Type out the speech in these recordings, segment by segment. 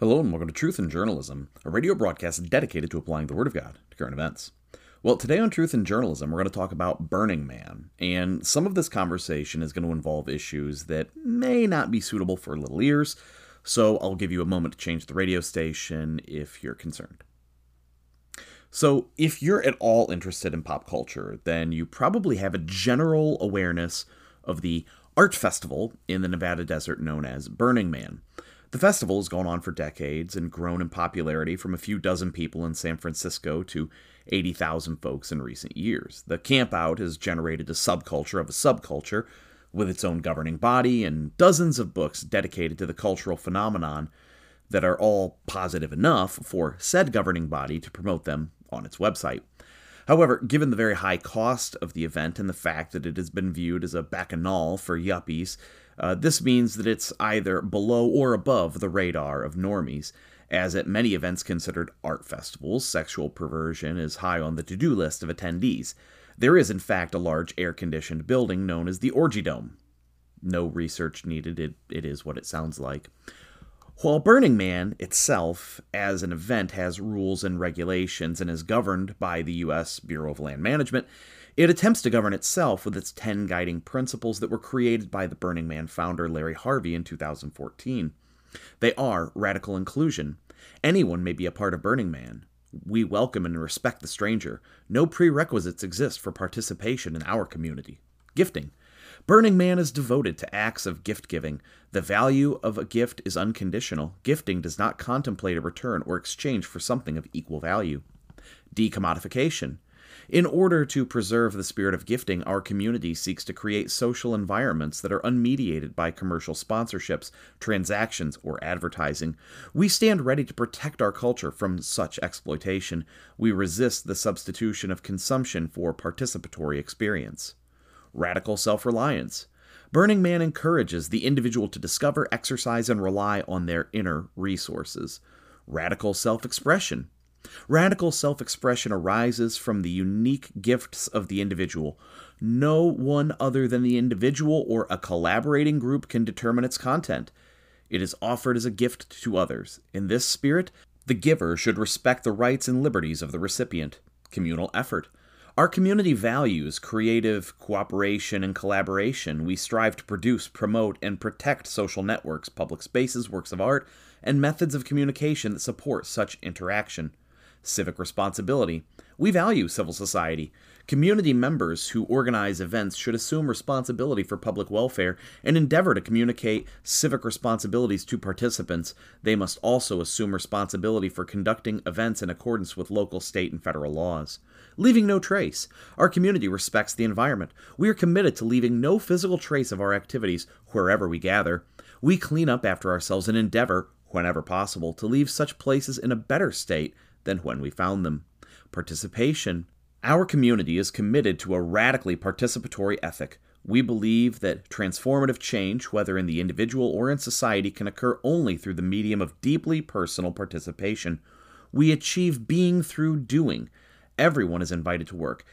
Hello and welcome to Truth in Journalism, a radio broadcast dedicated to applying the Word of God to current events. Well, today on Truth in Journalism, we're going to talk about Burning Man, and some of this conversation is going to involve issues that may not be suitable for little ears, so I'll give you a moment to change the radio station if you're concerned. So, if you're at all interested in pop culture, then you probably have a general awareness of the art festival in the Nevada desert known as Burning Man. The festival has gone on for decades and grown in popularity from a few dozen people in San Francisco to 80,000 folks in recent years. The campout has generated a subculture of a subculture with its own governing body and dozens of books dedicated to the cultural phenomenon that are all positive enough for said governing body to promote them on its website. However, given the very high cost of the event and the fact that it has been viewed as a bacchanal for yuppies, uh, this means that it's either below or above the radar of normies, as at many events considered art festivals, sexual perversion is high on the to do list of attendees. There is, in fact, a large air conditioned building known as the Orgy Dome. No research needed, it, it is what it sounds like. While Burning Man itself, as an event, has rules and regulations and is governed by the U.S. Bureau of Land Management, it attempts to govern itself with its 10 guiding principles that were created by the Burning Man founder Larry Harvey in 2014. They are radical inclusion. Anyone may be a part of Burning Man. We welcome and respect the stranger. No prerequisites exist for participation in our community. Gifting. Burning Man is devoted to acts of gift giving. The value of a gift is unconditional. Gifting does not contemplate a return or exchange for something of equal value. Decommodification. In order to preserve the spirit of gifting, our community seeks to create social environments that are unmediated by commercial sponsorships, transactions, or advertising. We stand ready to protect our culture from such exploitation. We resist the substitution of consumption for participatory experience. Radical self reliance. Burning Man encourages the individual to discover, exercise, and rely on their inner resources. Radical self expression. Radical self expression arises from the unique gifts of the individual. No one other than the individual or a collaborating group can determine its content. It is offered as a gift to others. In this spirit, the giver should respect the rights and liberties of the recipient. Communal effort. Our community values creative cooperation and collaboration. We strive to produce, promote, and protect social networks, public spaces, works of art, and methods of communication that support such interaction civic responsibility. We value civil society. Community members who organize events should assume responsibility for public welfare and endeavor to communicate civic responsibilities to participants. They must also assume responsibility for conducting events in accordance with local, state, and federal laws. Leaving no trace. Our community respects the environment. We are committed to leaving no physical trace of our activities wherever we gather. We clean up after ourselves and endeavor, whenever possible, to leave such places in a better state than when we found them. Participation. Our community is committed to a radically participatory ethic. We believe that transformative change, whether in the individual or in society, can occur only through the medium of deeply personal participation. We achieve being through doing. Everyone is invited to work.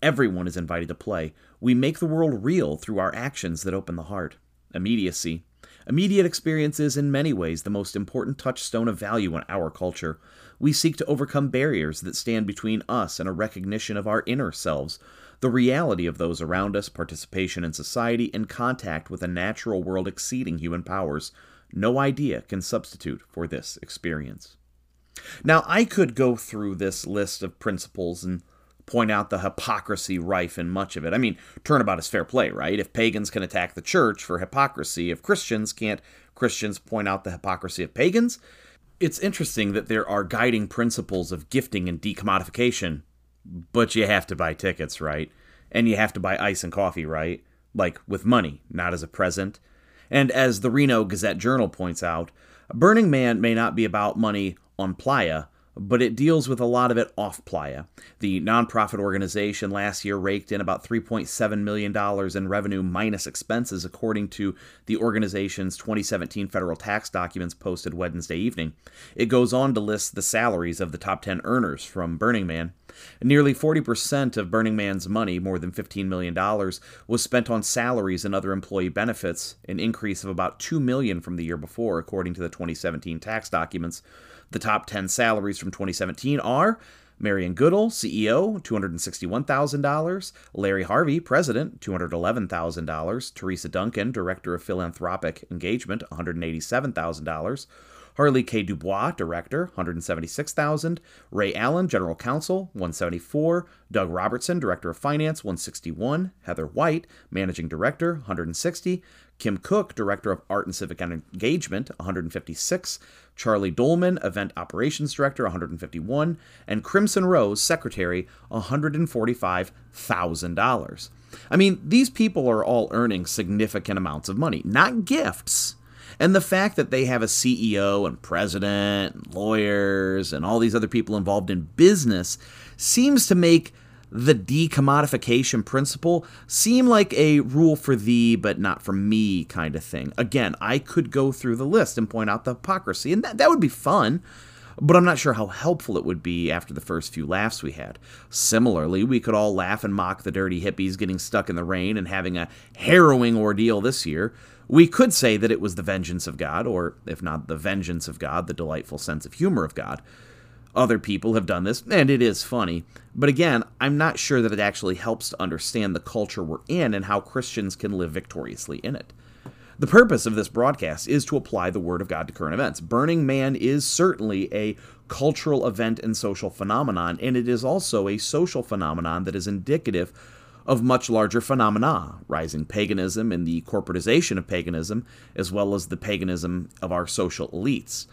Everyone is invited to play. We make the world real through our actions that open the heart. Immediacy. Immediate experience is, in many ways, the most important touchstone of value in our culture. We seek to overcome barriers that stand between us and a recognition of our inner selves, the reality of those around us, participation in society, and contact with a natural world exceeding human powers. No idea can substitute for this experience. Now, I could go through this list of principles and point out the hypocrisy rife in much of it. I mean, turnabout is fair play, right? If pagans can attack the church for hypocrisy, if Christians can't Christians point out the hypocrisy of pagans? It's interesting that there are guiding principles of gifting and decommodification, but you have to buy tickets, right? And you have to buy ice and coffee, right? Like with money, not as a present. And as the Reno Gazette Journal points out, Burning Man may not be about money on playa, but it deals with a lot of it off playa. The nonprofit organization last year raked in about $3.7 million in revenue minus expenses, according to the organization's 2017 federal tax documents posted Wednesday evening. It goes on to list the salaries of the top 10 earners from Burning Man. Nearly 40% of Burning Man's money, more than $15 million, was spent on salaries and other employee benefits, an increase of about 2 million from the year before, according to the 2017 tax documents. The top 10 salaries from 2017 are Marion Goodell, CEO, $261,000. Larry Harvey, President, $211,000. Teresa Duncan, Director of Philanthropic Engagement, $187,000. Harley K. Dubois, Director, 176,000. Ray Allen, General Counsel, 174. Doug Robertson, Director of Finance, 161. Heather White, Managing Director, 160. Kim Cook, Director of Art and Civic Engagement, 156. Charlie Dolman, Event Operations Director, 151. And Crimson Rose, Secretary, $145,000. I mean, these people are all earning significant amounts of money, not gifts and the fact that they have a CEO and president, and lawyers, and all these other people involved in business seems to make the decommodification principle seem like a rule for thee but not for me kind of thing. Again, I could go through the list and point out the hypocrisy, and that, that would be fun but I'm not sure how helpful it would be after the first few laughs we had. Similarly, we could all laugh and mock the dirty hippies getting stuck in the rain and having a harrowing ordeal this year, we could say that it was the vengeance of God, or if not the vengeance of God, the delightful sense of humor of God. Other people have done this, and it is funny. But again, I'm not sure that it actually helps to understand the culture we're in and how Christians can live victoriously in it. The purpose of this broadcast is to apply the Word of God to current events. Burning Man is certainly a cultural event and social phenomenon, and it is also a social phenomenon that is indicative of much larger phenomena rising paganism and the corporatization of paganism, as well as the paganism of our social elites.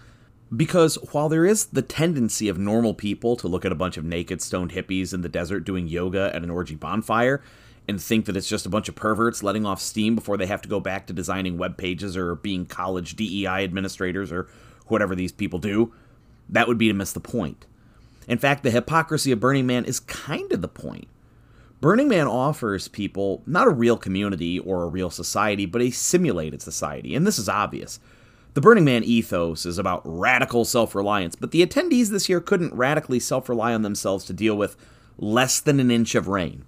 Because while there is the tendency of normal people to look at a bunch of naked stoned hippies in the desert doing yoga at an orgy bonfire and think that it's just a bunch of perverts letting off steam before they have to go back to designing web pages or being college DEI administrators or whatever these people do, that would be to miss the point. In fact, the hypocrisy of Burning Man is kind of the point. Burning Man offers people not a real community or a real society, but a simulated society, and this is obvious. The Burning Man ethos is about radical self reliance, but the attendees this year couldn't radically self rely on themselves to deal with less than an inch of rain.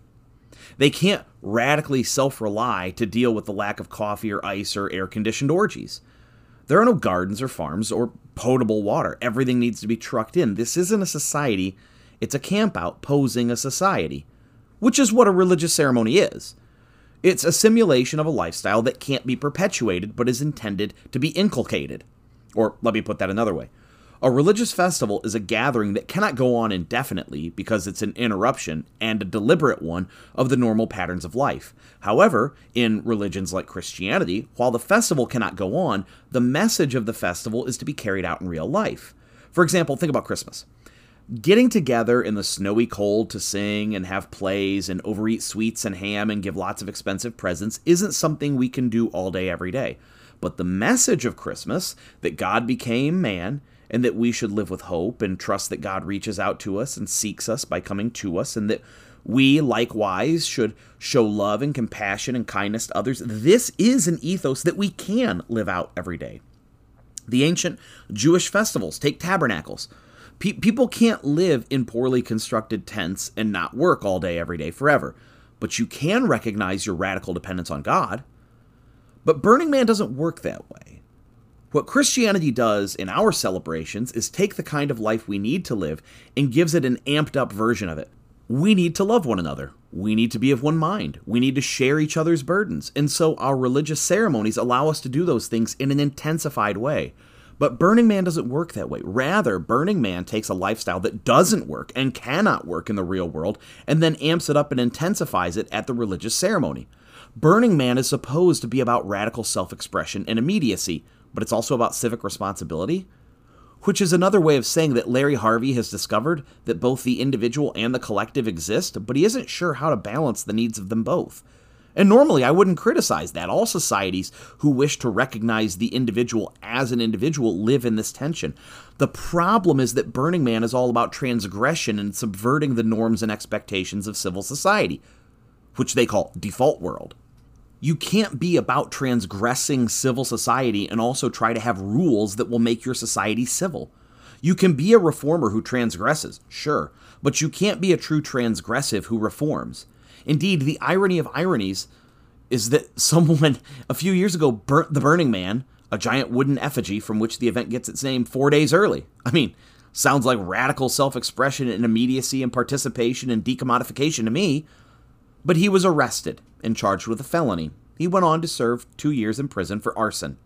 They can't radically self rely to deal with the lack of coffee or ice or air conditioned orgies. There are no gardens or farms or potable water. Everything needs to be trucked in. This isn't a society, it's a campout posing a society which is what a religious ceremony is. It's a simulation of a lifestyle that can't be perpetuated but is intended to be inculcated. Or let me put that another way. A religious festival is a gathering that cannot go on indefinitely because it's an interruption and a deliberate one of the normal patterns of life. However, in religions like Christianity, while the festival cannot go on, the message of the festival is to be carried out in real life. For example, think about Christmas. Getting together in the snowy cold to sing and have plays and overeat sweets and ham and give lots of expensive presents isn't something we can do all day, every day. But the message of Christmas, that God became man, and that we should live with hope and trust that God reaches out to us and seeks us by coming to us, and that we likewise should show love and compassion and kindness to others. This is an ethos that we can live out every day. The ancient Jewish festivals, take tabernacles, Pe- people can't live in poorly constructed tents and not work all day, every day, forever. But you can recognize your radical dependence on God. But Burning Man doesn't work that way. What Christianity does in our celebrations is take the kind of life we need to live and gives it an amped up version of it. We need to love one another. We need to be of one mind. We need to share each other's burdens. And so our religious ceremonies allow us to do those things in an intensified way. But Burning Man doesn't work that way. Rather, Burning Man takes a lifestyle that doesn't work and cannot work in the real world and then amps it up and intensifies it at the religious ceremony. Burning Man is supposed to be about radical self expression and immediacy, but it's also about civic responsibility, which is another way of saying that Larry Harvey has discovered that both the individual and the collective exist, but he isn't sure how to balance the needs of them both. And normally I wouldn't criticize that. All societies who wish to recognize the individual as an individual live in this tension. The problem is that Burning Man is all about transgression and subverting the norms and expectations of civil society, which they call default world. You can't be about transgressing civil society and also try to have rules that will make your society civil. You can be a reformer who transgresses, sure, but you can't be a true transgressive who reforms. Indeed, the irony of ironies is that someone a few years ago burnt the Burning Man, a giant wooden effigy from which the event gets its name, four days early. I mean, sounds like radical self expression and immediacy and participation and decommodification to me. But he was arrested and charged with a felony. He went on to serve two years in prison for arson.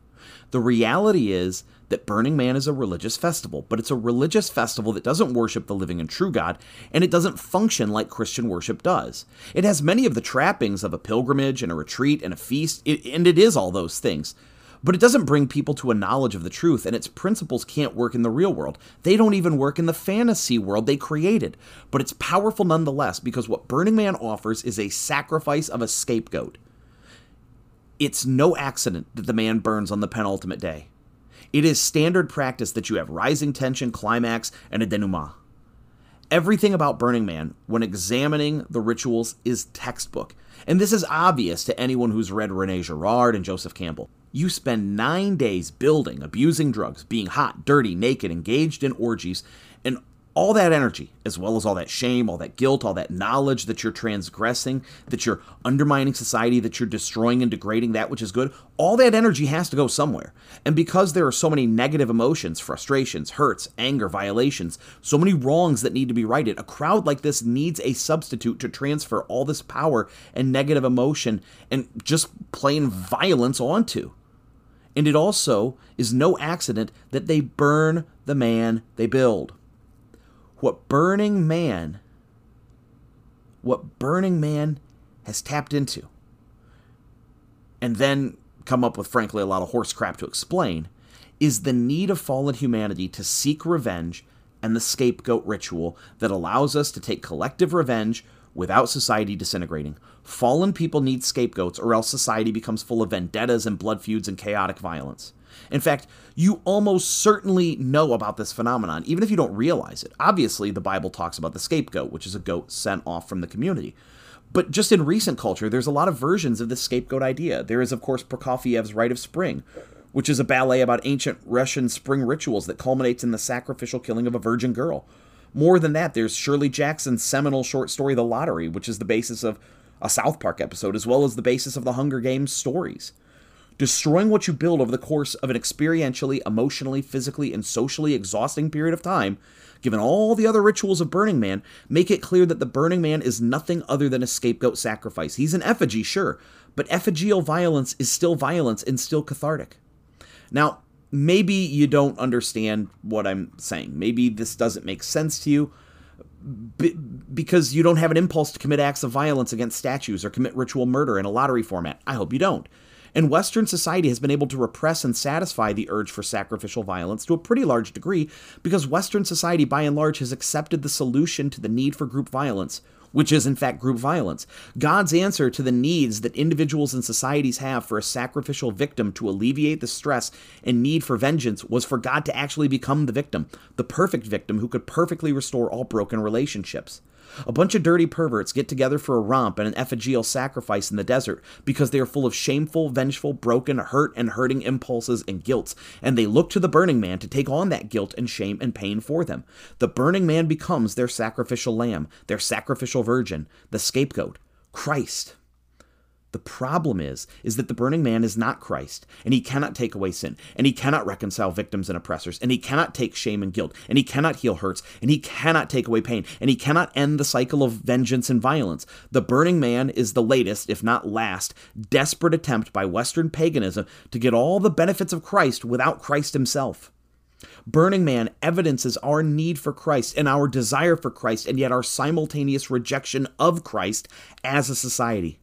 The reality is that Burning Man is a religious festival, but it's a religious festival that doesn't worship the living and true God, and it doesn't function like Christian worship does. It has many of the trappings of a pilgrimage and a retreat and a feast, and it is all those things. But it doesn't bring people to a knowledge of the truth, and its principles can't work in the real world. They don't even work in the fantasy world they created. But it's powerful nonetheless because what Burning Man offers is a sacrifice of a scapegoat. It's no accident that the man burns on the penultimate day. It is standard practice that you have rising tension, climax, and a denouement. Everything about Burning Man, when examining the rituals, is textbook. And this is obvious to anyone who's read Rene Girard and Joseph Campbell. You spend nine days building, abusing drugs, being hot, dirty, naked, engaged in orgies, all that energy, as well as all that shame, all that guilt, all that knowledge that you're transgressing, that you're undermining society, that you're destroying and degrading that which is good, all that energy has to go somewhere. And because there are so many negative emotions, frustrations, hurts, anger, violations, so many wrongs that need to be righted, a crowd like this needs a substitute to transfer all this power and negative emotion and just plain violence onto. And it also is no accident that they burn the man they build what Burning Man what Burning Man has tapped into and then come up with frankly a lot of horse crap to explain is the need of fallen humanity to seek revenge and the scapegoat ritual that allows us to take collective revenge without society disintegrating. Fallen people need scapegoats, or else society becomes full of vendettas and blood feuds and chaotic violence. In fact, you almost certainly know about this phenomenon, even if you don't realize it. Obviously, the Bible talks about the scapegoat, which is a goat sent off from the community. But just in recent culture, there's a lot of versions of this scapegoat idea. There is, of course, Prokofiev's Rite of Spring, which is a ballet about ancient Russian spring rituals that culminates in the sacrificial killing of a virgin girl. More than that, there's Shirley Jackson's seminal short story, The Lottery, which is the basis of a South Park episode, as well as the basis of the Hunger Games stories. Destroying what you build over the course of an experientially, emotionally, physically, and socially exhausting period of time, given all the other rituals of Burning Man, make it clear that the Burning Man is nothing other than a scapegoat sacrifice. He's an effigy, sure, but effigial violence is still violence and still cathartic. Now, maybe you don't understand what I'm saying. Maybe this doesn't make sense to you because you don't have an impulse to commit acts of violence against statues or commit ritual murder in a lottery format. I hope you don't. And Western society has been able to repress and satisfy the urge for sacrificial violence to a pretty large degree because Western society, by and large, has accepted the solution to the need for group violence, which is in fact group violence. God's answer to the needs that individuals and societies have for a sacrificial victim to alleviate the stress and need for vengeance was for God to actually become the victim, the perfect victim who could perfectly restore all broken relationships. A bunch of dirty perverts get together for a romp and an effigial sacrifice in the desert because they are full of shameful, vengeful, broken, hurt, and hurting impulses and guilts, and they look to the Burning Man to take on that guilt and shame and pain for them. The Burning Man becomes their sacrificial lamb, their sacrificial virgin, the scapegoat, Christ. The problem is is that the burning man is not Christ, and he cannot take away sin, and he cannot reconcile victims and oppressors, and he cannot take shame and guilt, and he cannot heal hurts, and he cannot take away pain, and he cannot end the cycle of vengeance and violence. The burning man is the latest, if not last, desperate attempt by western paganism to get all the benefits of Christ without Christ himself. Burning Man evidences our need for Christ and our desire for Christ, and yet our simultaneous rejection of Christ as a society.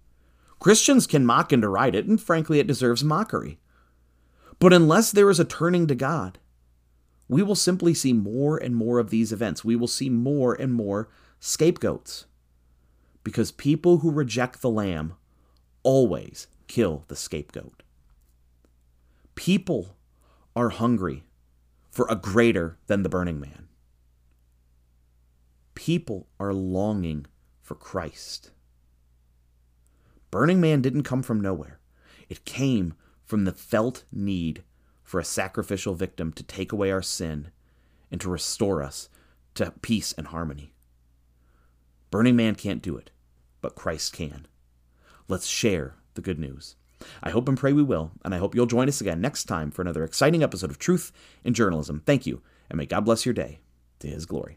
Christians can mock and deride it, and frankly, it deserves mockery. But unless there is a turning to God, we will simply see more and more of these events. We will see more and more scapegoats. Because people who reject the Lamb always kill the scapegoat. People are hungry for a greater than the burning man. People are longing for Christ. Burning Man didn't come from nowhere. It came from the felt need for a sacrificial victim to take away our sin and to restore us to peace and harmony. Burning Man can't do it, but Christ can. Let's share the good news. I hope and pray we will, and I hope you'll join us again next time for another exciting episode of Truth in Journalism. Thank you, and may God bless your day to His glory.